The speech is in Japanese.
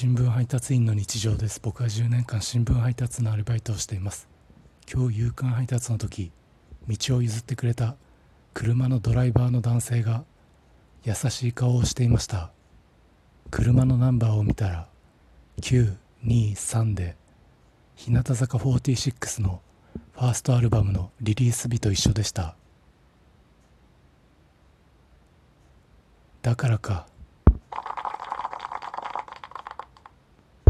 新聞配達員の日常です。僕は10年間新聞配達のアルバイトをしています。今日夕刊配達の時道を譲ってくれた車のドライバーの男性が優しい顔をしていました。車のナンバーを見たら923で日向坂46のファーストアルバムのリリース日と一緒でした。だからか